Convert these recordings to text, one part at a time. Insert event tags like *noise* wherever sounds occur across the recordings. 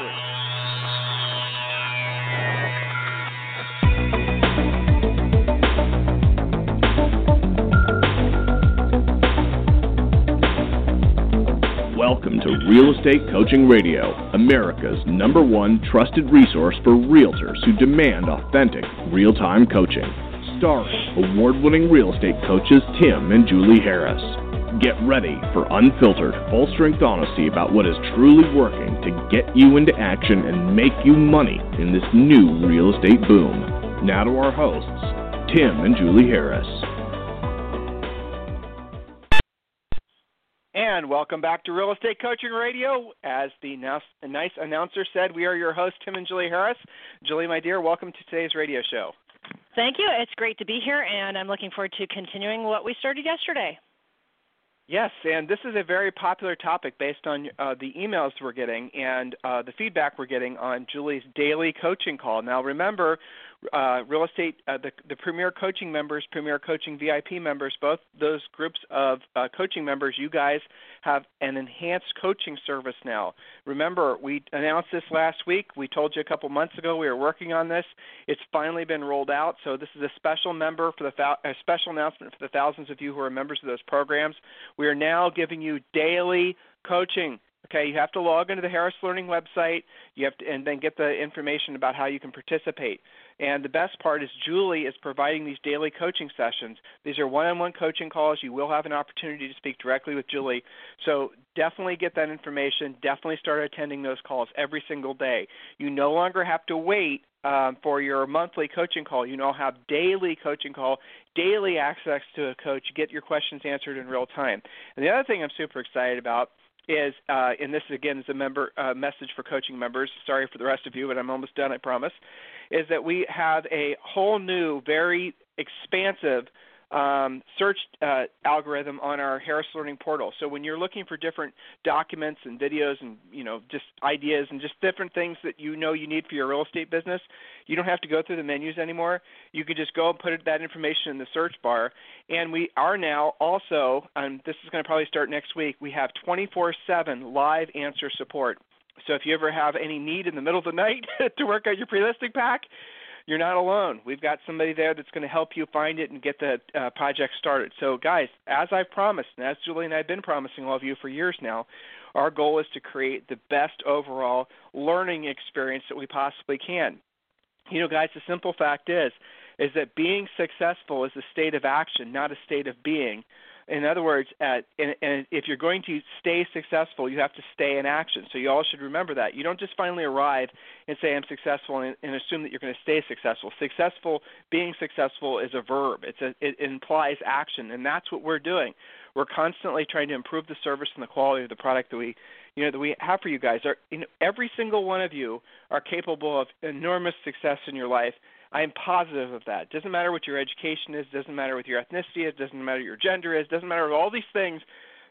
Welcome to Real Estate Coaching Radio, America's number one trusted resource for realtors who demand authentic, real time coaching. Starring award winning real estate coaches Tim and Julie Harris. Get ready for unfiltered, full strength honesty about what is truly working to get you into action and make you money in this new real estate boom. Now to our hosts, Tim and Julie Harris. And welcome back to Real Estate Coaching Radio. As the nice announcer said, we are your hosts, Tim and Julie Harris. Julie, my dear, welcome to today's radio show. Thank you. It's great to be here, and I'm looking forward to continuing what we started yesterday. Yes, and this is a very popular topic based on uh, the emails we're getting and uh, the feedback we're getting on Julie's daily coaching call. Now, remember, uh, real estate, uh, the, the Premier Coaching members, Premier Coaching VIP members, both those groups of uh, coaching members, you guys have an enhanced coaching service now. Remember, we announced this last week. We told you a couple months ago we were working on this. It's finally been rolled out. So this is a special member for the a special announcement for the thousands of you who are members of those programs. We are now giving you daily coaching Okay, you have to log into the Harris Learning website. You have to, and then get the information about how you can participate. And the best part is Julie is providing these daily coaching sessions. These are one-on-one coaching calls. You will have an opportunity to speak directly with Julie. So definitely get that information. Definitely start attending those calls every single day. You no longer have to wait um, for your monthly coaching call. You now have daily coaching call, daily access to a coach. Get your questions answered in real time. And the other thing I'm super excited about is, uh, and this again is a member uh, message for coaching members. Sorry for the rest of you, but I'm almost done. I promise. Is that we have a whole new, very expansive um, search uh, algorithm on our Harris Learning portal. So when you're looking for different documents and videos and you know just ideas and just different things that you know you need for your real estate business, you don't have to go through the menus anymore. You can just go and put that information in the search bar. And we are now also, this is going to probably start next week. We have 24/7 live answer support. So if you ever have any need in the middle of the night *laughs* to work out your pre-listing pack, you're not alone. We've got somebody there that's going to help you find it and get the uh, project started. So, guys, as I've promised, and as Julie and I have been promising all of you for years now, our goal is to create the best overall learning experience that we possibly can. You know, guys, the simple fact is, is that being successful is a state of action, not a state of being in other words, at, and, and if you're going to stay successful, you have to stay in action. So you all should remember that. You don't just finally arrive and say I'm successful and, and assume that you're going to stay successful. Successful, being successful is a verb. It's a, it implies action, and that's what we're doing. We're constantly trying to improve the service and the quality of the product that we, you know, that we have for you guys. Are, you know, every single one of you are capable of enormous success in your life I am positive of that. Doesn't matter what your education is, doesn't matter what your ethnicity is, doesn't matter what your gender is, doesn't matter all these things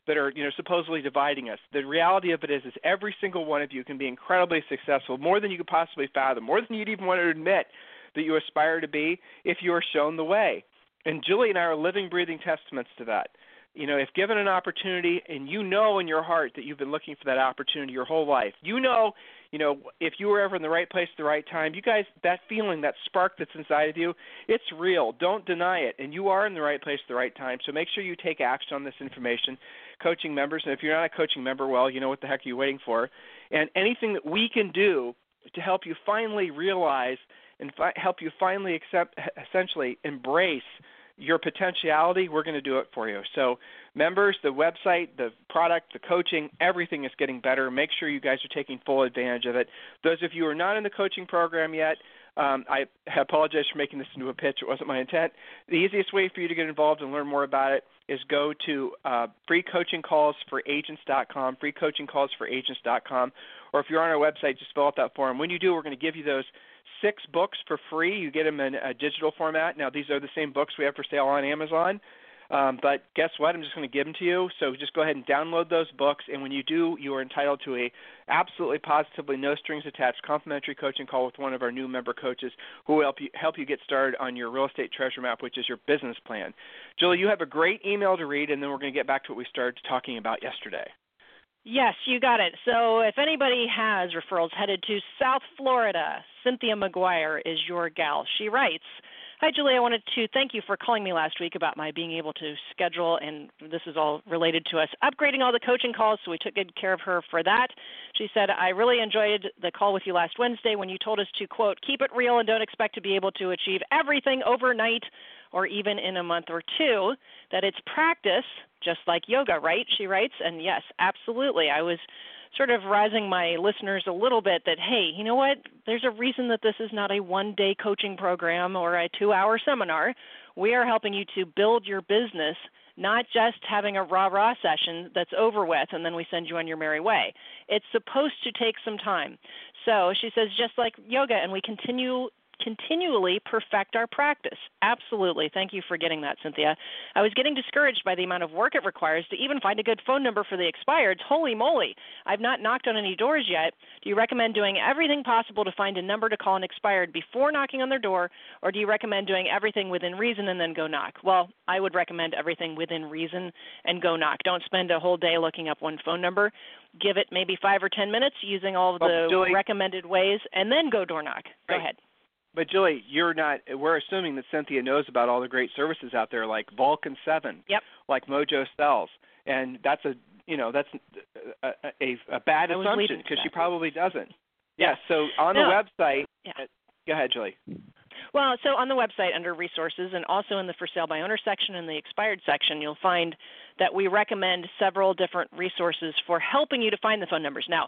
that are you know supposedly dividing us. The reality of it is, is every single one of you can be incredibly successful, more than you could possibly fathom, more than you'd even want to admit that you aspire to be if you are shown the way. And Julie and I are living, breathing testaments to that you know, if given an opportunity and you know in your heart that you've been looking for that opportunity your whole life, you know, you know, if you were ever in the right place at the right time, you guys, that feeling, that spark that's inside of you, it's real. Don't deny it. And you are in the right place at the right time. So make sure you take action on this information. Coaching members, and if you're not a coaching member, well, you know what the heck are you waiting for? And anything that we can do to help you finally realize and fi- help you finally accept, essentially embrace your potentiality, we're going to do it for you. So, members, the website, the product, the coaching, everything is getting better. Make sure you guys are taking full advantage of it. Those of you who are not in the coaching program yet, um, I apologize for making this into a pitch. It wasn't my intent. The easiest way for you to get involved and learn more about it is go to uh, freecoachingcallsforagents.com, freecoachingcallsforagents.com, or if you're on our website, just fill out that form. When you do, we're going to give you those six books for free. You get them in a digital format. Now, these are the same books we have for sale on Amazon. Um, but guess what? I'm just going to give them to you. So just go ahead and download those books, and when you do, you are entitled to a absolutely positively no strings attached complimentary coaching call with one of our new member coaches who will help you help you get started on your real estate treasure map, which is your business plan. Julie, you have a great email to read, and then we're going to get back to what we started talking about yesterday. Yes, you got it. So if anybody has referrals headed to South Florida, Cynthia McGuire is your gal. She writes, Hi, Julie. I wanted to thank you for calling me last week about my being able to schedule, and this is all related to us upgrading all the coaching calls, so we took good care of her for that. She said, I really enjoyed the call with you last Wednesday when you told us to, quote, keep it real and don't expect to be able to achieve everything overnight or even in a month or two, that it's practice, just like yoga, right? She writes, and yes, absolutely. I was sort of rising my listeners a little bit that hey, you know what? There's a reason that this is not a one-day coaching program or a 2-hour seminar. We are helping you to build your business, not just having a rah-rah session that's over with and then we send you on your merry way. It's supposed to take some time. So she says, just like yoga, and we continue continually perfect our practice. Absolutely. Thank you for getting that, Cynthia. I was getting discouraged by the amount of work it requires to even find a good phone number for the expireds. Holy moly. I've not knocked on any doors yet. Do you recommend doing everything possible to find a number to call an expired before knocking on their door, or do you recommend doing everything within reason and then go knock? Well, I would recommend everything within reason and go knock. Don't spend a whole day looking up one phone number. Give it maybe five or ten minutes using all of the recommended ways, and then go door knock. Go right. ahead. But Julie, you're not. We're assuming that Cynthia knows about all the great services out there, like Vulcan Seven, yep. like Mojo Sells, and that's a you know that's a, a, a bad assumption because she probably doesn't. Yeah. yeah so on no. the website, yeah. Uh, go ahead, Julie. Well, so on the website under resources and also in the for sale by owner section and the expired section, you'll find that we recommend several different resources for helping you to find the phone numbers. Now,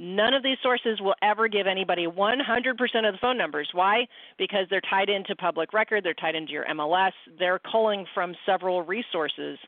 None of these sources will ever give anybody 100% of the phone numbers. Why? Because they're tied into public record, they're tied into your MLS, they're culling from several resources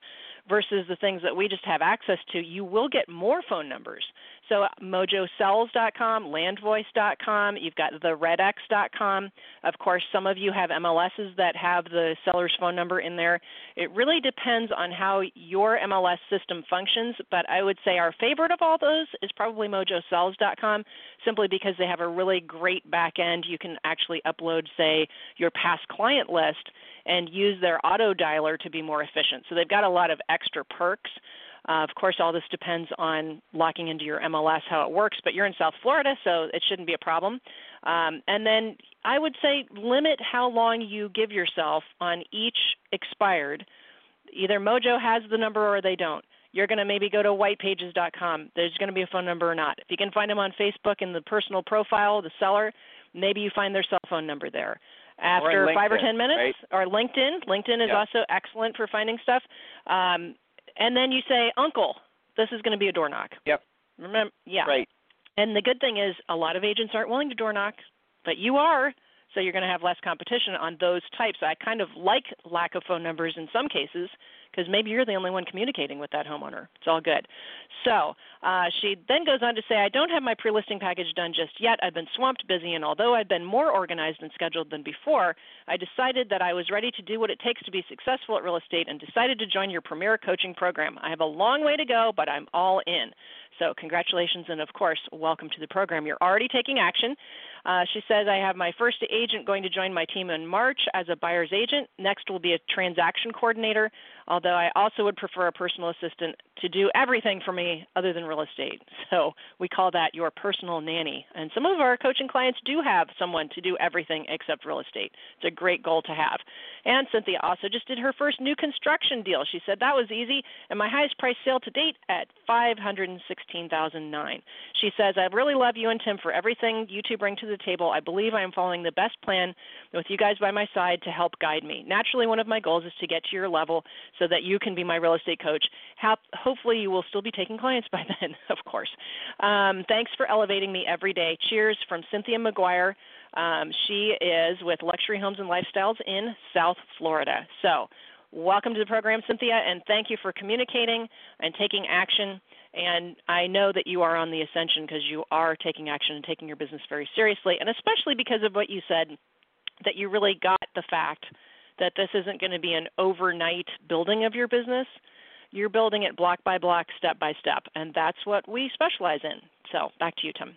versus the things that we just have access to. You will get more phone numbers. So mojosells.com, landvoice.com, you've got theredx.com. Of course, some of you have MLSs that have the seller's phone number in there. It really depends on how your MLS system functions, but I would say our favorite of all those is probably mojosells.com simply because they have a really great back end. You can actually upload, say, your past client list and use their auto dialer to be more efficient. So they've got a lot of extra perks. Uh, of course, all this depends on locking into your MLS how it works, but you're in South Florida, so it shouldn't be a problem. Um, and then I would say limit how long you give yourself on each expired. Either Mojo has the number or they don't. You're going to maybe go to whitepages.com. There's going to be a phone number or not. If you can find them on Facebook in the personal profile, the seller, maybe you find their cell phone number there after five or ten minutes right? or linkedin linkedin is yeah. also excellent for finding stuff um, and then you say uncle this is going to be a door knock yep remember yeah right and the good thing is a lot of agents aren't willing to door knock but you are so you're going to have less competition on those types i kind of like lack of phone numbers in some cases because maybe you're the only one communicating with that homeowner. It's all good. So uh, she then goes on to say, I don't have my pre listing package done just yet. I've been swamped busy, and although I've been more organized and scheduled than before, I decided that I was ready to do what it takes to be successful at real estate and decided to join your premier coaching program. I have a long way to go, but I'm all in. So, congratulations, and of course, welcome to the program. You're already taking action. Uh, she says, I have my first agent going to join my team in March as a buyer's agent. Next will be a transaction coordinator, although I also would prefer a personal assistant to do everything for me other than real estate. *laughs* So we call that your personal nanny. And some of our coaching clients do have someone to do everything except real estate. It's a great goal to have. And Cynthia also just did her first new construction deal. She said that was easy, and my highest price sale to date at five hundred and sixteen thousand nine. She says, I really love you and Tim for everything you two bring to the table. I believe I am following the best plan with you guys by my side to help guide me. Naturally, one of my goals is to get to your level so that you can be my real estate coach. hopefully, you will still be taking clients by *laughs* *laughs* of course. Um, thanks for elevating me every day. Cheers from Cynthia McGuire. Um, she is with Luxury Homes and Lifestyles in South Florida. So, welcome to the program, Cynthia, and thank you for communicating and taking action. And I know that you are on the ascension because you are taking action and taking your business very seriously, and especially because of what you said, that you really got the fact that this isn't going to be an overnight building of your business. You're building it block by block, step by step, and that's what we specialize in. So back to you, Tim.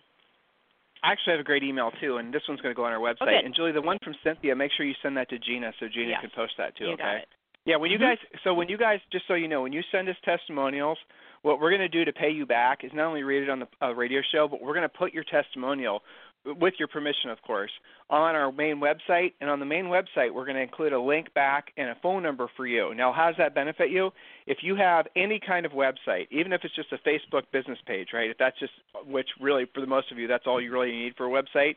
I actually have a great email too, and this one's going to go on our website. Okay. And Julie, the one from Cynthia, make sure you send that to Gina so Gina yes. can post that too. You okay. Yeah, when you mm-hmm. guys so when you guys just so you know, when you send us testimonials, what we're going to do to pay you back is not only read it on the uh, radio show, but we're going to put your testimonial with your permission, of course, on our main website. And on the main website, we're going to include a link back and a phone number for you. Now, how does that benefit you? If you have any kind of website, even if it's just a Facebook business page, right? If that's just, which really, for the most of you, that's all you really need for a website.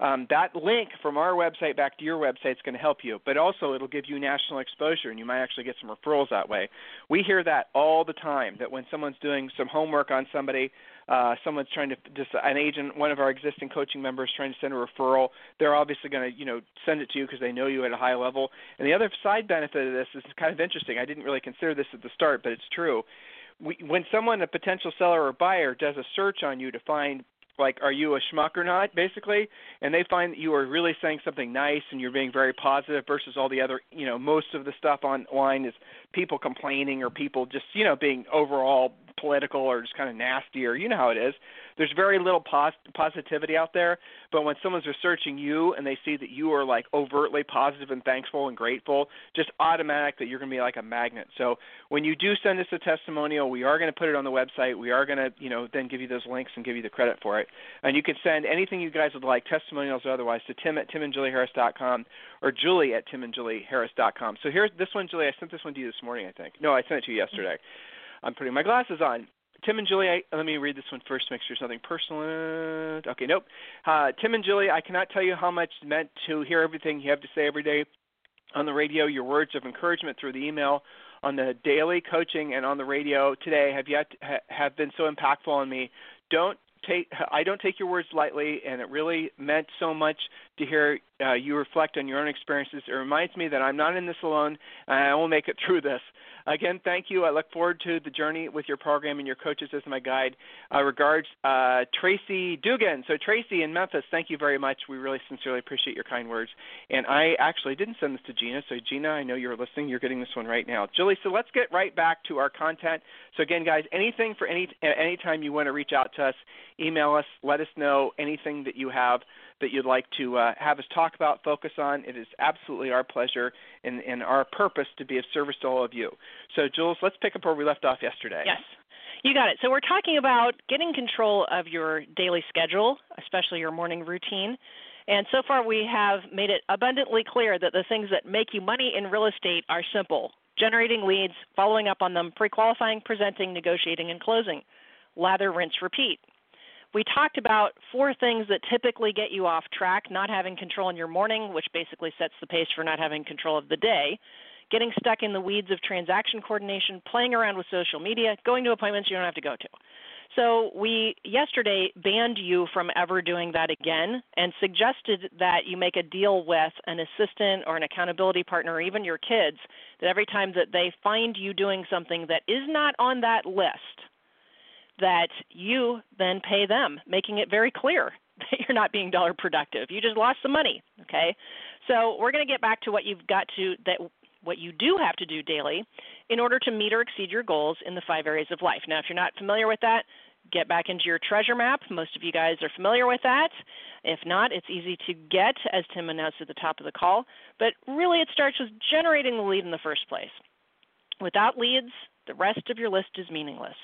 Um, that link from our website back to your website is going to help you, but also it'll give you national exposure, and you might actually get some referrals that way. We hear that all the time. That when someone's doing some homework on somebody, uh, someone's trying to just an agent, one of our existing coaching members trying to send a referral, they're obviously going to you know send it to you because they know you at a high level. And the other side benefit of this is kind of interesting. I didn't really consider this at the start, but it's true. We, when someone, a potential seller or buyer, does a search on you to find like are you a schmuck or not basically and they find that you are really saying something nice and you're being very positive versus all the other you know most of the stuff online is people complaining or people just you know being overall political or just kind of nasty or you know how it is. There's very little pos- positivity out there but when someone's researching you and they see that you are like overtly positive and thankful and grateful just automatic that you're going to be like a magnet. So when you do send us a testimonial we are going to put it on the website. We are going to you know then give you those links and give you the credit for it. And you can send anything you guys would like testimonials or otherwise to tim at timandjulieharris.com or julie at timandjulieharris.com so here's this one julie i sent this one to you this morning i think. No i sent it to you yesterday I'm putting my glasses on. Tim and Julie, I, let me read this one first make sure something personal. Okay, nope. Uh, Tim and Julie, I cannot tell you how much it meant to hear everything you have to say every day on the radio, your words of encouragement through the email, on the daily coaching, and on the radio today have yet ha, have been so impactful on me. Don't take I don't take your words lightly, and it really meant so much to hear uh, you reflect on your own experiences. It reminds me that I'm not in this alone, and I will make it through this. Again, thank you. I look forward to the journey with your program and your coaches as my guide. Uh, regards, uh, Tracy Dugan. So, Tracy in Memphis, thank you very much. We really sincerely appreciate your kind words. And I actually didn't send this to Gina. So, Gina, I know you're listening. You're getting this one right now. Julie, so let's get right back to our content. So, again, guys, anything for any anytime you want to reach out to us, email us, let us know anything that you have that you'd like to uh, have us talk about, focus on. It is absolutely our pleasure and, and our purpose to be of service to all of you. So, Jules, let's pick up where we left off yesterday. Yes. You got it. So, we're talking about getting control of your daily schedule, especially your morning routine. And so far, we have made it abundantly clear that the things that make you money in real estate are simple generating leads, following up on them, pre qualifying, presenting, negotiating, and closing. Lather, rinse, repeat we talked about four things that typically get you off track not having control in your morning, which basically sets the pace for not having control of the day, getting stuck in the weeds of transaction coordination, playing around with social media, going to appointments you don't have to go to. So, we yesterday banned you from ever doing that again and suggested that you make a deal with an assistant or an accountability partner or even your kids that every time that they find you doing something that is not on that list, that you then pay them, making it very clear *laughs* that you're not being dollar productive. You just lost some money. Okay, so we're going to get back to what you've got to that what you do have to do daily in order to meet or exceed your goals in the five areas of life. Now, if you're not familiar with that, get back into your treasure map. Most of you guys are familiar with that. If not, it's easy to get, as Tim announced at the top of the call. But really, it starts with generating the lead in the first place. Without leads, the rest of your list is meaningless.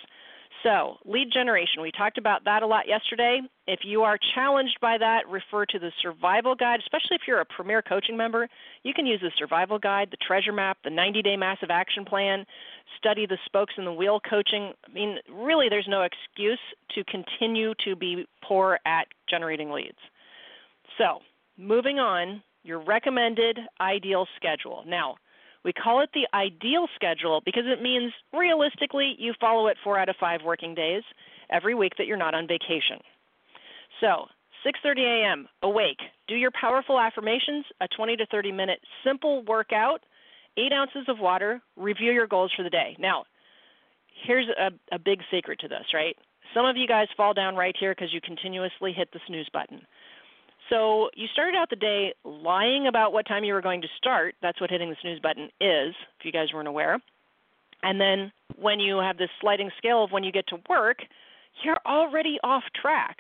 So, lead generation, we talked about that a lot yesterday. If you are challenged by that, refer to the survival guide, especially if you're a premier coaching member. You can use the survival guide, the treasure map, the 90 day massive action plan, study the spokes in the wheel coaching. I mean, really, there's no excuse to continue to be poor at generating leads. So, moving on, your recommended ideal schedule. Now, we call it the ideal schedule because it means realistically you follow it four out of five working days every week that you're not on vacation. So, 6:30 a.m. awake. Do your powerful affirmations, a 20 to 30 minute simple workout, eight ounces of water. Review your goals for the day. Now, here's a, a big secret to this, right? Some of you guys fall down right here because you continuously hit the snooze button. So you started out the day lying about what time you were going to start. That's what hitting the snooze button is, if you guys weren't aware. And then when you have this sliding scale of when you get to work, you're already off track.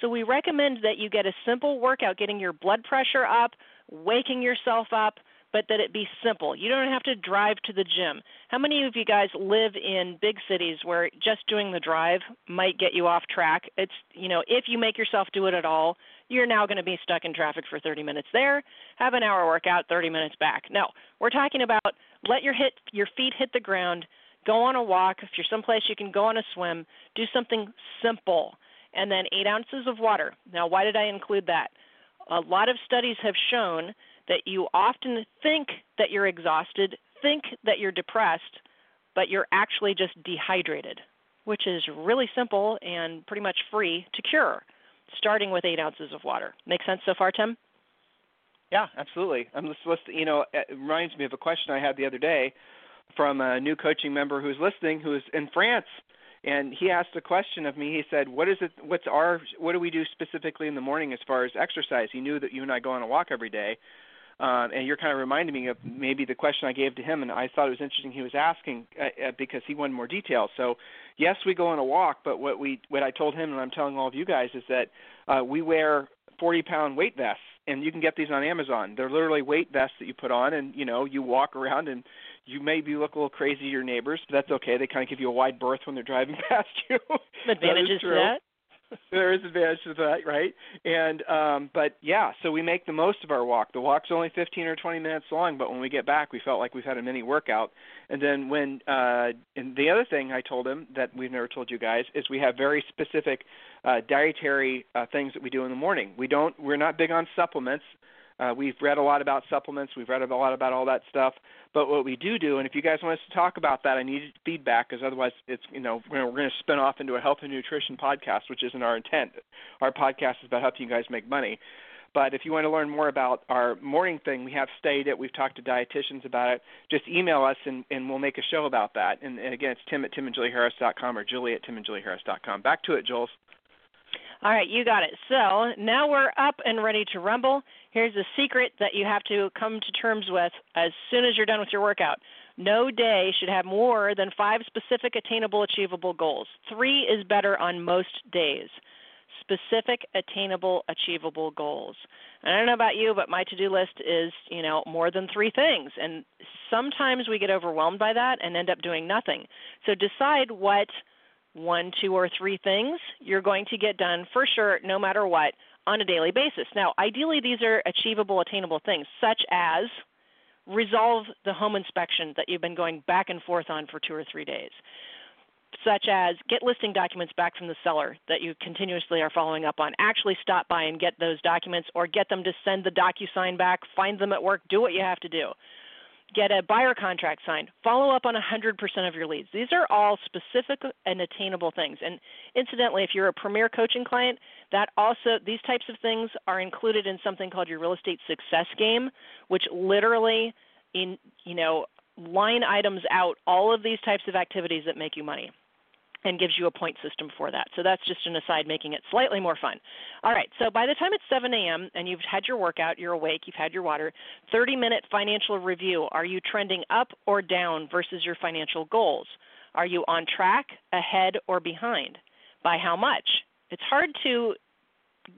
So we recommend that you get a simple workout, getting your blood pressure up, waking yourself up, but that it be simple. You don't have to drive to the gym. How many of you guys live in big cities where just doing the drive might get you off track? It's, you know, if you make yourself do it at all, you're now going to be stuck in traffic for 30 minutes there, have an hour workout, 30 minutes back. No, we're talking about let your hit your feet hit the ground, go on a walk. If you're someplace you can go on a swim, do something simple, and then eight ounces of water. Now, why did I include that? A lot of studies have shown that you often think that you're exhausted, think that you're depressed, but you're actually just dehydrated, which is really simple and pretty much free to cure, starting with eight ounces of water. Make sense so far, Tim? Yeah, absolutely. I'm just listening. You know, it reminds me of a question I had the other day from a new coaching member who's listening, who's in France, and he asked a question of me. He said, "What is it? What's our? What do we do specifically in the morning as far as exercise?" He knew that you and I go on a walk every day, uh, and you're kind of reminding me of maybe the question I gave to him, and I thought it was interesting he was asking uh, uh, because he wanted more detail. So, yes, we go on a walk, but what we what I told him, and I'm telling all of you guys, is that uh, we wear 40 pound weight vests, and you can get these on Amazon. They're literally weight vests that you put on, and you know you walk around and you maybe look a little crazy to your neighbors, but that's okay. They kind of give you a wide berth when they're driving *laughs* past you. Advantages that to that *laughs* there is advantage to that, right? And um but yeah, so we make the most of our walk. The walk's only 15 or 20 minutes long, but when we get back, we felt like we've had a mini workout. And then when uh and the other thing I told him that we've never told you guys is we have very specific uh dietary uh things that we do in the morning. We don't we're not big on supplements. Uh, we've read a lot about supplements. We've read a lot about all that stuff. But what we do do, and if you guys want us to talk about that, I need feedback because otherwise, it's you know we're, we're going to spin off into a health and nutrition podcast, which isn't our intent. Our podcast is about helping you guys make money. But if you want to learn more about our morning thing, we have stayed it. We've talked to dietitians about it. Just email us and, and we'll make a show about that. And, and again, it's tim at timandjulieharris.com or julie at timandjulieharris.com. Back to it, Jules. All right, you got it. So now we're up and ready to rumble. Here's a secret that you have to come to terms with as soon as you're done with your workout. No day should have more than five specific, attainable, achievable goals. Three is better on most days. Specific, attainable, achievable goals. And I don't know about you, but my to-do list is, you know, more than three things. And sometimes we get overwhelmed by that and end up doing nothing. So decide what one, two, or three things you're going to get done for sure, no matter what, on a daily basis. Now, ideally, these are achievable, attainable things, such as resolve the home inspection that you've been going back and forth on for two or three days, such as get listing documents back from the seller that you continuously are following up on. Actually, stop by and get those documents or get them to send the DocuSign back, find them at work, do what you have to do get a buyer contract signed, follow up on 100% of your leads. These are all specific and attainable things. And incidentally, if you're a premier coaching client, that also these types of things are included in something called your real estate success game, which literally in you know line items out all of these types of activities that make you money and gives you a point system for that. So that's just an aside, making it slightly more fun. All right, so by the time it's 7 a.m. and you've had your workout, you're awake, you've had your water, 30 minute financial review. Are you trending up or down versus your financial goals? Are you on track, ahead, or behind? By how much? It's hard to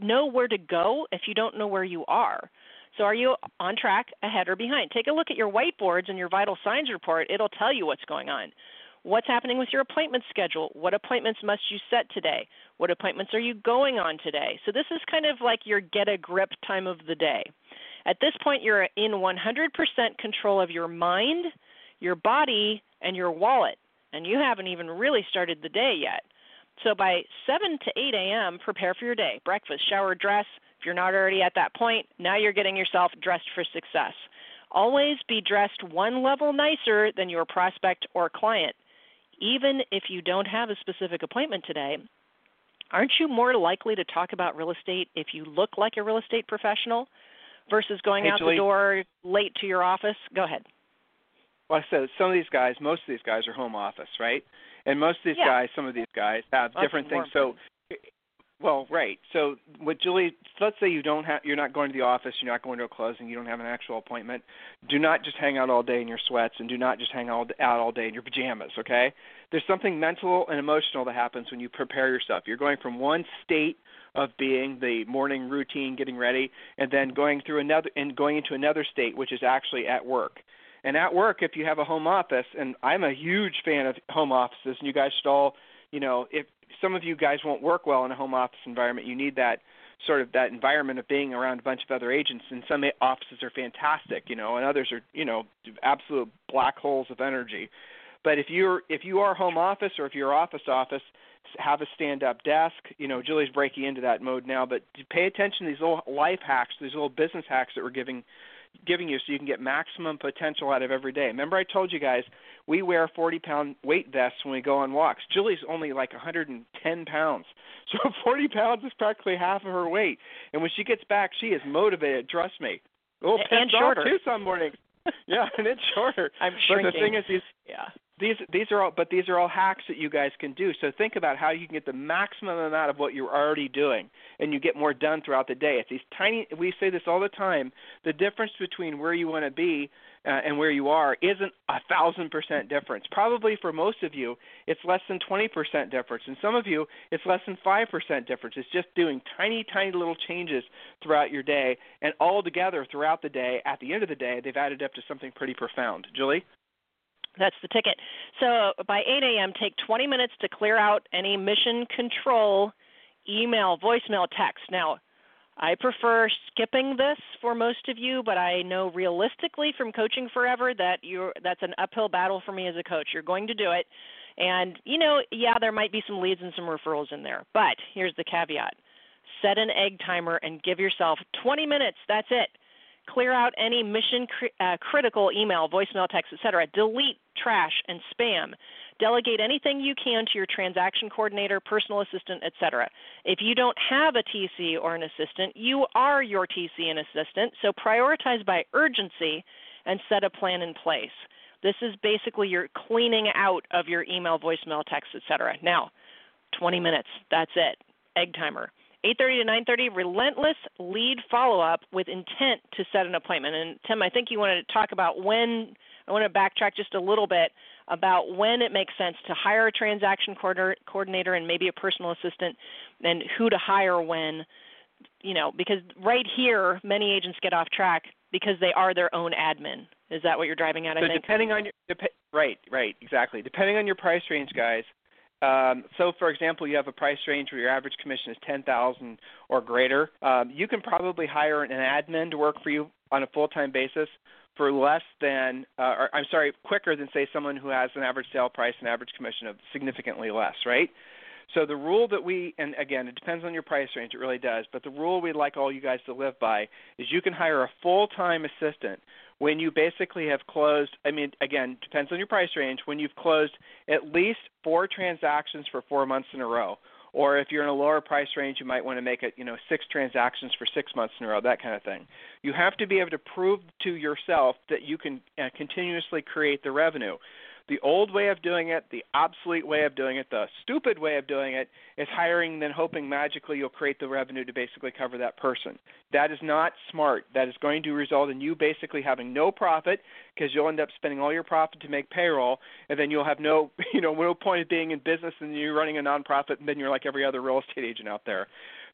know where to go if you don't know where you are. So, are you on track, ahead, or behind? Take a look at your whiteboards and your vital signs report. It'll tell you what's going on. What's happening with your appointment schedule? What appointments must you set today? What appointments are you going on today? So this is kind of like your get a grip time of the day. At this point, you're in 100% control of your mind, your body, and your wallet, and you haven't even really started the day yet. So by 7 to 8 a.m., prepare for your day. Breakfast, shower, dress. If you're not already at that point, now you're getting yourself dressed for success. Always be dressed one level nicer than your prospect or client even if you don't have a specific appointment today, aren't you more likely to talk about real estate if you look like a real estate professional versus going hey, out Julie. the door late to your office? Go ahead. Well, I said some of these guys, most of these guys are home office, right? And most of these yeah. guys, some of these guys have That's different things. So well, right. So what Julie, let's say you don't have, you're not going to the office, you're not going to a closing, you don't have an actual appointment. Do not just hang out all day in your sweats, and do not just hang out all day in your pajamas. Okay? There's something mental and emotional that happens when you prepare yourself. You're going from one state of being the morning routine, getting ready, and then going through another and going into another state, which is actually at work. And at work, if you have a home office, and I'm a huge fan of home offices, and you guys should all, you know, if some of you guys won't work well in a home office environment, you need that sort of that environment of being around a bunch of other agents and some offices are fantastic you know and others are you know absolute black holes of energy. But if you're if you are home office or if you're office office have a stand up desk you know julie's breaking into that mode now but pay attention to these little life hacks these little business hacks that we're giving giving you so you can get maximum potential out of every day. Remember, I told you guys we wear 40 pound weight vests when we go on walks. Julie's only like 110 pounds, *laughs* so 40 pounds is practically half of her weight. And when she gets back, she is motivated. Trust me. Oh, and shorter too some mornings. *laughs* yeah, and it's shorter. I'm shrinking. But the thing is, these, yeah these these are all but these are all hacks that you guys can do. So think about how you can get the maximum amount of what you're already doing and you get more done throughout the day. It's these tiny we say this all the time the difference between where you want to be uh, and where you are isn't a thousand percent difference. Probably for most of you it's less than twenty percent difference. And some of you it's less than five percent difference. It's just doing tiny tiny little changes throughout your day and all together throughout the day at the end of the day they've added up to something pretty profound. Julie that's the ticket. So by 8 a.m., take 20 minutes to clear out any mission control email, voicemail, text. Now, I prefer skipping this for most of you, but I know realistically from coaching forever that you that's an uphill battle for me as a coach. You're going to do it. And you know, yeah, there might be some leads and some referrals in there. But here's the caveat. Set an egg timer and give yourself 20 minutes. That's it. Clear out any mission cri- uh, critical email, voicemail, text, etc. Delete trash and spam. Delegate anything you can to your transaction coordinator, personal assistant, etc. If you don't have a TC or an assistant, you are your TC and assistant, so prioritize by urgency and set a plan in place. This is basically your cleaning out of your email, voicemail, text, etc. Now, 20 minutes. That's it. Egg timer. 8:30 to 9:30 relentless lead follow-up with intent to set an appointment. And Tim, I think you wanted to talk about when I want to backtrack just a little bit about when it makes sense to hire a transaction coordinator and maybe a personal assistant and who to hire when you know because right here many agents get off track because they are their own admin. Is that what you're driving at so think? depending on your dep- right right exactly. Depending on your price range guys um, so, for example, you have a price range where your average commission is ten thousand or greater. Um, you can probably hire an admin to work for you on a full-time basis for less than, uh, or I'm sorry, quicker than say someone who has an average sale price and average commission of significantly less, right? So the rule that we, and again, it depends on your price range, it really does, but the rule we'd like all you guys to live by is you can hire a full-time assistant when you basically have closed, I mean, again, depends on your price range, when you've closed at least four transactions for four months in a row. Or if you're in a lower price range, you might want to make it, you know, six transactions for six months in a row, that kind of thing. You have to be able to prove to yourself that you can uh, continuously create the revenue. The old way of doing it, the obsolete way of doing it, the stupid way of doing it is hiring then hoping magically you'll create the revenue to basically cover that person. That is not smart. That is going to result in you basically having no profit because you'll end up spending all your profit to make payroll and then you'll have no, *laughs* you know, no point of being in business and you're running a nonprofit and then you're like every other real estate agent out there.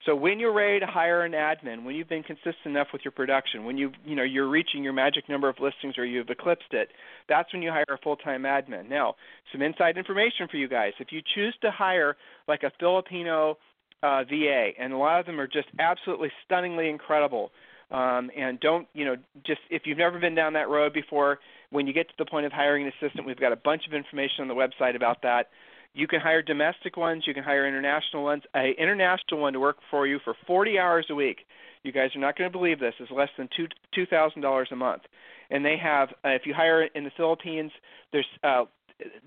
So when you're ready to hire an admin, when you've been consistent enough with your production, when you you know you're reaching your magic number of listings or you've eclipsed it, that's when you hire a full-time admin. Now, some inside information for you guys. If you choose to hire like a Filipino uh, VA, and a lot of them are just absolutely stunningly incredible. Um, and don't you know just if you've never been down that road before, when you get to the point of hiring an assistant, we've got a bunch of information on the website about that. You can hire domestic ones. You can hire international ones. A international one to work for you for 40 hours a week. You guys are not going to believe this. Is less than two two thousand dollars a month, and they have. Uh, if you hire in the Philippines, there's uh,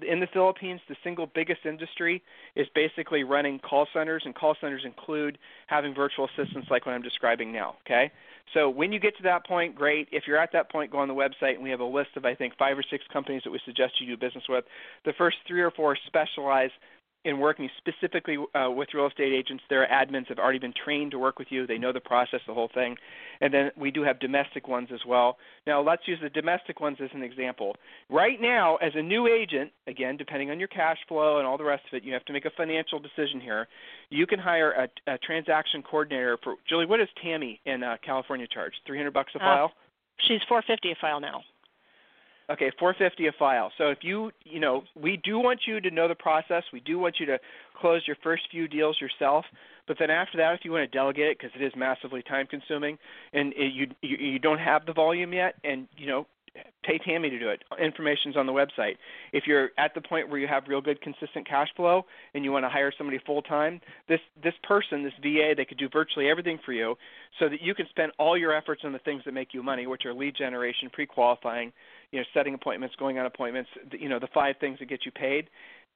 in the Philippines, the single biggest industry is basically running call centers, and call centers include having virtual assistants like what I'm describing now. Okay, so when you get to that point, great. If you're at that point, go on the website, and we have a list of I think five or six companies that we suggest you do business with. The first three or four specialize in working specifically uh, with real estate agents, their admins have already been trained to work with you. They know the process, the whole thing. And then we do have domestic ones as well. Now, let's use the domestic ones as an example. Right now, as a new agent, again, depending on your cash flow and all the rest of it, you have to make a financial decision here. You can hire a, a transaction coordinator for Julie. What does Tammy in uh, California charge? Three hundred bucks a uh, file. She's four fifty a file now. Okay, 450 a file. So if you, you know, we do want you to know the process. We do want you to close your first few deals yourself. But then after that, if you want to delegate it, because it is massively time consuming, and it, you, you you don't have the volume yet, and you know, pay Tammy to do it. Information's on the website. If you're at the point where you have real good consistent cash flow and you want to hire somebody full time, this this person, this VA, they could do virtually everything for you so that you can spend all your efforts on the things that make you money, which are lead generation, pre-qualifying, you know, setting appointments, going on appointments, you know, the five things that get you paid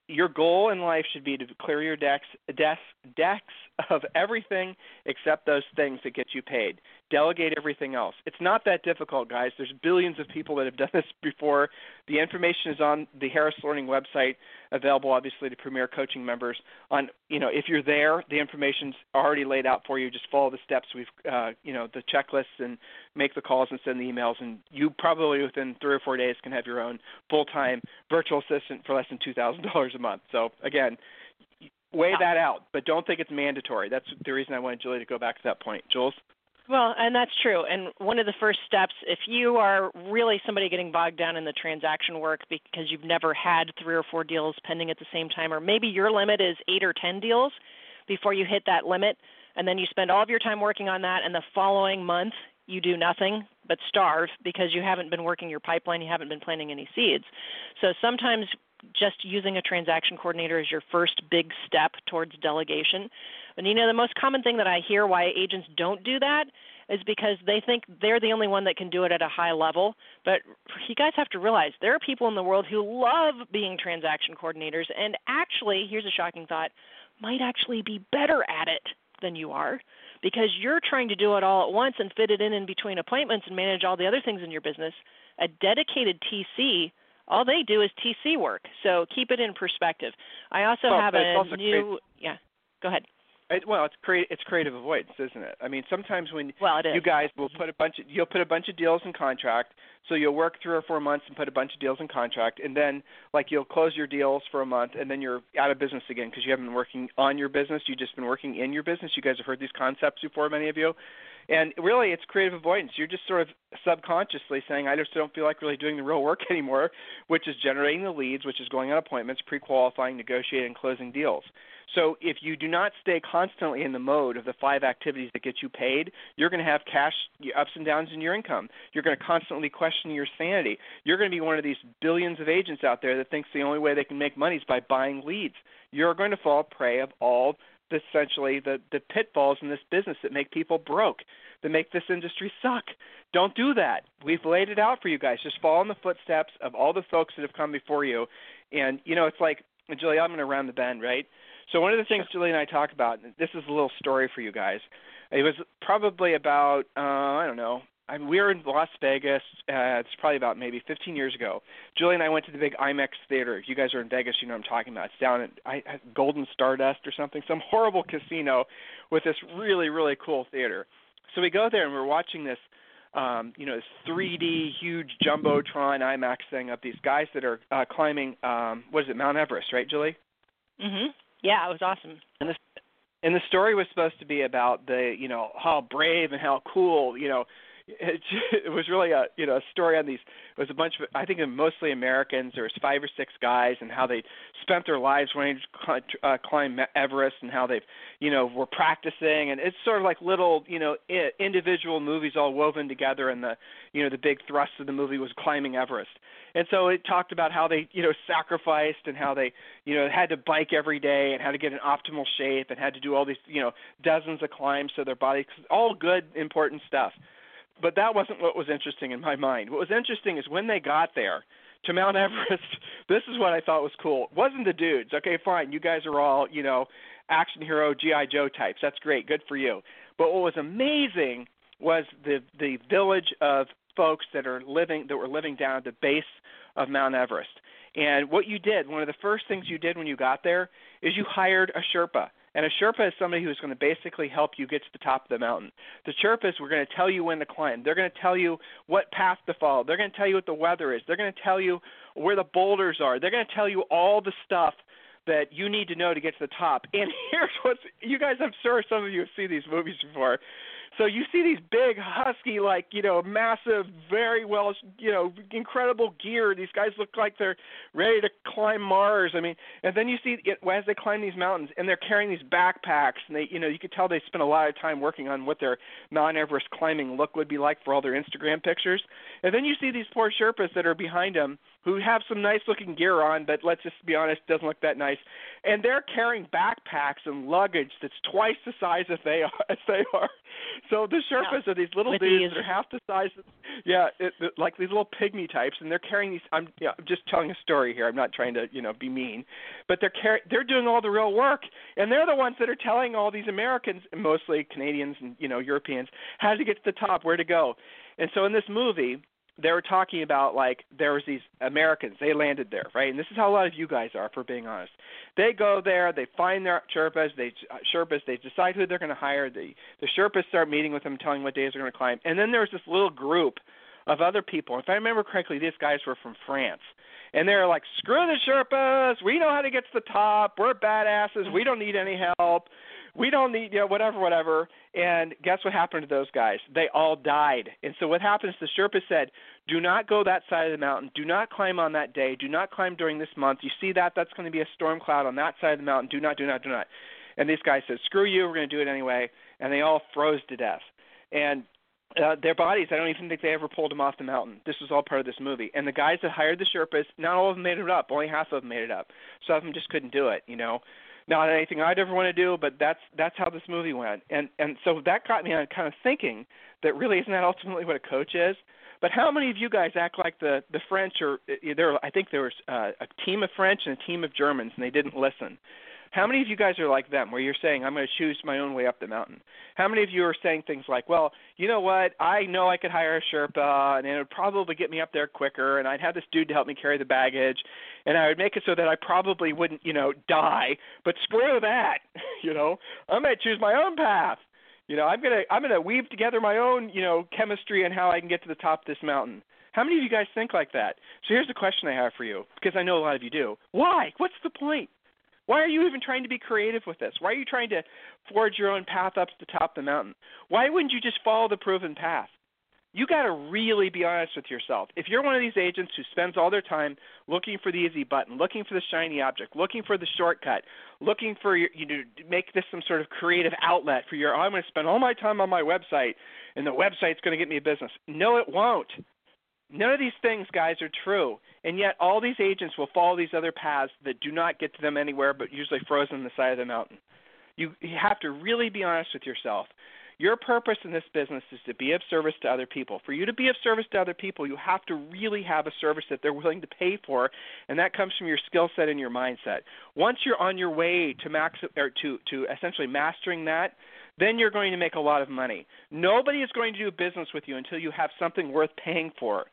your goal in life should be to clear your decks decks decks of everything except those things that get you paid. Delegate everything else. It's not that difficult, guys. There's billions of people that have done *laughs* this before. The information is on the Harris Learning website, available obviously to Premier Coaching members. On you know, if you're there, the information's already laid out for you. Just follow the steps we've uh, you know the checklists and make the calls and send the emails, and you probably within three or four days can have your own full-time virtual assistant for less than two thousand dollars a month. So again, weigh that out, but don't think it's mandatory. That's the reason I wanted Julie to go back to that point. Jules. Well, and that's true. And one of the first steps, if you are really somebody getting bogged down in the transaction work because you've never had three or four deals pending at the same time, or maybe your limit is eight or 10 deals before you hit that limit, and then you spend all of your time working on that, and the following month you do nothing but starve because you haven't been working your pipeline, you haven't been planting any seeds. So sometimes just using a transaction coordinator is your first big step towards delegation. And you know, the most common thing that I hear why agents don't do that is because they think they're the only one that can do it at a high level. But you guys have to realize there are people in the world who love being transaction coordinators and actually, here's a shocking thought, might actually be better at it than you are because you're trying to do it all at once and fit it in in between appointments and manage all the other things in your business. A dedicated TC all they do is TC work. So keep it in perspective. I also well, have a new yeah. Go ahead. It, well, it's create it's creative avoidance, isn't it? I mean, sometimes when well, you guys will mm-hmm. put a bunch of you'll put a bunch of deals in contract, so you'll work three or four months and put a bunch of deals in contract, and then like you'll close your deals for a month, and then you're out of business again because you haven't been working on your business. You've just been working in your business. You guys have heard these concepts before, many of you. And really, it's creative avoidance. You're just sort of subconsciously saying, I just don't feel like really doing the real work *laughs* anymore, which is generating the leads, which is going on appointments, pre qualifying, negotiating, closing deals. So if you do not stay constantly in the mode of the five activities that get you paid, you're going to have cash ups and downs in your income. You're going to constantly question your sanity. You're going to be one of these billions of agents out there that thinks the only way they can make money is by buying leads. You're going to fall prey of all essentially the the pitfalls in this business that make people broke, that make this industry suck. Don't do that. We've laid it out for you guys. Just follow in the footsteps of all the folks that have come before you. And you know, it's like Julie, I'm going to round the bend, right? So one of the things Julie and I talk about, this is a little story for you guys. It was probably about uh, I don't know I mean, we were in Las Vegas. Uh, it's probably about maybe 15 years ago. Julie and I went to the big IMAX theater. If you guys are in Vegas, you know what I'm talking about. It's down at I, Golden Stardust or something, some horrible casino with this really really cool theater. So we go there and we're watching this, um, you know, this 3D huge jumbotron IMAX thing of these guys that are uh, climbing. Um, what is it, Mount Everest, right, Julie? Mhm. Yeah, it was awesome. And this and the story was supposed to be about the you know how brave and how cool you know it, *laughs* it was really a you know a story on these. It was a bunch of I think mostly Americans. There was five or six guys and how they spent their lives wanting to uh, climb Everest and how they've you know were practicing and it's sort of like little you know individual movies all woven together and the you know the big thrust of the movie was climbing Everest. And so it talked about how they, you know, sacrificed and how they, you know, had to bike every day and how to get in optimal shape and had to do all these, you know, dozens of climbs so their body, all good, important stuff but that wasn't what was interesting in my mind. What was interesting is when they got there to Mount *laughs* Everest, this is what I thought was cool. It wasn't the dudes. Okay, fine. You guys are all, you know, action hero GI Joe types. That's great. Good for you. But what was amazing was the the village of folks that are living that were living down at the base of Mount Everest. And what you did, one of the first things you did when you got there, is you hired a Sherpa. And a Sherpa is somebody who's going to basically help you get to the top of the mountain. The Sherpas we're going to tell you when to climb. They're going to tell you what path to follow. They're going to tell you what the weather is. They're going to tell you where the boulders are. They're going to tell you all the stuff that you need to know to get to the top. And *laughs* here's what's you guys I'm sure some of you have seen these movies before. So you see these big, husky, like you know, massive, very well, you know, incredible gear. These guys look like they're ready to climb Mars. I mean, and then you see it, as they climb these mountains, and they're carrying these backpacks, and they, you know, you could tell they spend a lot of time working on what their non-Everest climbing look would be like for all their Instagram pictures. And then you see these poor Sherpas that are behind them who have some nice looking gear on, but let's just be honest, doesn't look that nice. And they're carrying backpacks and luggage that's twice the size as they are. *laughs* As they are. So the Sherpas yeah. are these little With dudes these. that are half the size. Of, yeah, it, it, like these little pygmy types, and they're carrying these. I'm, yeah, I'm just telling a story here. I'm not trying to, you know, be mean, but they're car- they're doing all the real work, and they're the ones that are telling all these Americans, mostly Canadians and you know Europeans, how to get to the top, where to go. And so in this movie, they were talking about like there was these Americans they landed there right? And this is how a lot of you guys are for being honest. They go there they find their Sherpas they uh, Sherpas they decide who they're going to hire the the Sherpas start meeting with them telling what days they're going to climb and then there's this little group of other people. If I remember correctly these guys were from France. And they're like screw the Sherpas we know how to get to the top we're badasses we don't need any help we don't need you know whatever whatever. And guess what happened to those guys? They all died. And so what happens the sherpa said do not go that side of the mountain. Do not climb on that day. Do not climb during this month. You see that? That's going to be a storm cloud on that side of the mountain. Do not do not do not. And these guys said screw you. We're going to do it anyway. And they all froze to death. And uh, their bodies, I don't even think they ever pulled them off the mountain. This was all part of this movie. And the guys that hired the Sherpas, not all of them made it up. Only half of them made it up. Some of them just couldn't do it, you know not anything I'd ever want to do, but that's that's how this movie went. And and so that got me on kind of thinking that really isn't that ultimately what a coach is. But how many of you guys act like the the French or there? I think there was uh, a team of French and a team of Germans, and they didn't listen. How many of you guys are like them, where you're saying, I'm going to choose my own way up the mountain? How many of you are saying things like, well, you know what, I know I could hire a Sherpa, and it would probably get me up there quicker, and I'd have this dude to help me carry the baggage, and I would make it so that I probably wouldn't, you know, die, but screw that, *laughs* you know, I'm going to choose my own path. You know, I'm gonna I'm gonna weave together my own, you know, chemistry and how I can get to the top of this mountain. How many of you guys think like that? So here's the question I have for you, because I know a lot of you do. Why? What's the point? Why are you even trying to be creative with this? Why are you trying to forge your own path up to the top of the mountain? Why wouldn't you just follow the proven path? You got to really be honest with yourself. If you're one of these agents who spends all their time looking for the easy button, looking for the shiny object, looking for the shortcut, looking for your, you know, make this some sort of creative outlet for your, oh, I'm going to spend all my time on my website and the website's going to get me a business. No, it won't. None of these things, guys, are true. And yet, all these agents will follow these other paths that do not get to them anywhere but usually frozen on the side of the mountain. You, you have to really be honest with yourself. Your purpose in this business is to be of service to other people. For you to be of service to other people, you have to really have a service that they're willing to pay for, and that comes from your skill set and your mindset. Once you're on your way to max or to to essentially mastering that, then you're going to make a lot of money. Nobody is going to do business with you until you have something worth paying for.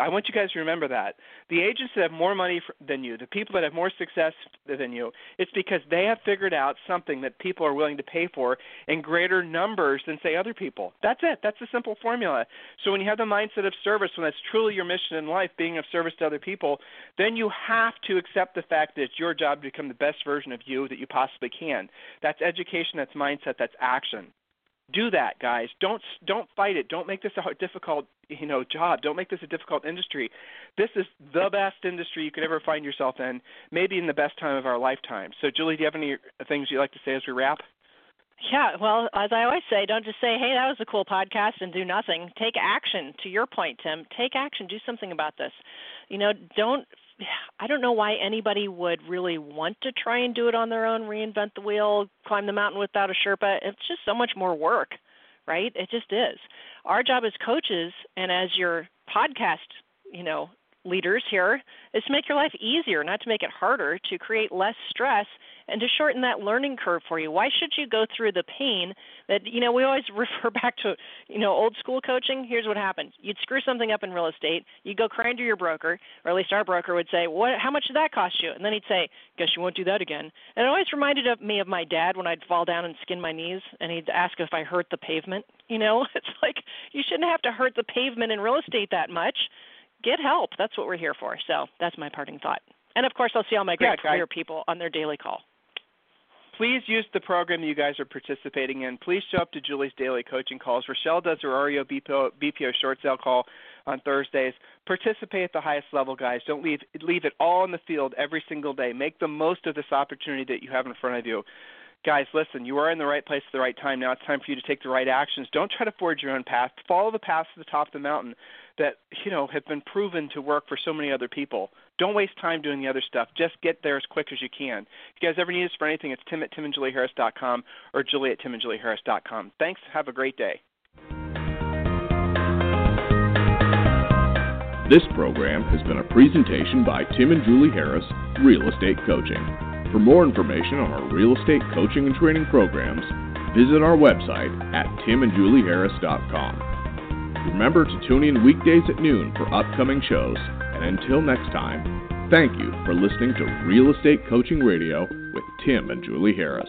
I want you guys to remember that. The agents that have more money than you, the people that have more success than you, it's because they have figured out something that people are willing to pay for in greater numbers than, say, other people. That's it. That's a simple formula. So when you have the mindset of service, when that's truly your mission in life, being of service to other people, then you have to accept the fact that it's your job to become the best version of you that you possibly can. That's education, that's mindset, that's action do that guys don't don't fight it don't make this a difficult you know job don't make this a difficult industry this is the best industry you could ever find yourself in maybe in the best time of our lifetime so julie do you have any things you'd like to say as we wrap yeah, well, as I always say, don't just say, "Hey, that was a cool podcast," and do nothing. Take action. To your point, Tim, take action. Do something about this. You know, don't I don't know why anybody would really want to try and do it on their own, reinvent the wheel, climb the mountain without a Sherpa. It's just so much more work, right? It just is. Our job as coaches and as your podcast, you know, leaders here is to make your life easier, not to make it harder, to create less stress and to shorten that learning curve for you. Why should you go through the pain that you know we always *laughs* refer back to you know old school coaching? Here's what happens you'd screw something up in real estate. You'd go crying to your broker or at least our broker would say what how much did that cost you? And then he'd say guess you won't do that again. And it always reminded of me of my dad when i'd fall down and skin my knees and he'd ask if i hurt the pavement. *laughs* You know it's like you shouldn't have to hurt the pavement in real estate that much. Get help. That's what we're here for. So that's my parting thought. And of course i'll see all my great yeah, career people on their daily call please use the program you guys are participating in. Please show up to Julie's daily coaching calls. Rochelle does her REO BPO, BPO short sale call on Thursdays. Participate at the highest level, guys. Don't leave leave it all in the field every single day. Make the most of this opportunity that you have in front of you. Guys, listen, you are in the right place at the right time. Now it's time for you to take the right actions. Don't try to forge your own path. Follow the path to the top of the mountain that, you know, have been proven to work for so many other people. Don't waste time doing the other stuff. Just get there as quick as you can. If you guys ever need us for anything, it's tim at timandjulieharris.com or julie at timandjulieharris.com. Thanks. Have a great day. This program has been a presentation by Tim and Julie Harris, Real Estate Coaching. For more information on our real estate coaching and training programs, visit our website at timandjulieharris.com. Remember to tune in weekdays at noon for upcoming shows, and until next time, thank you for listening to Real Estate Coaching Radio with Tim and Julie Harris.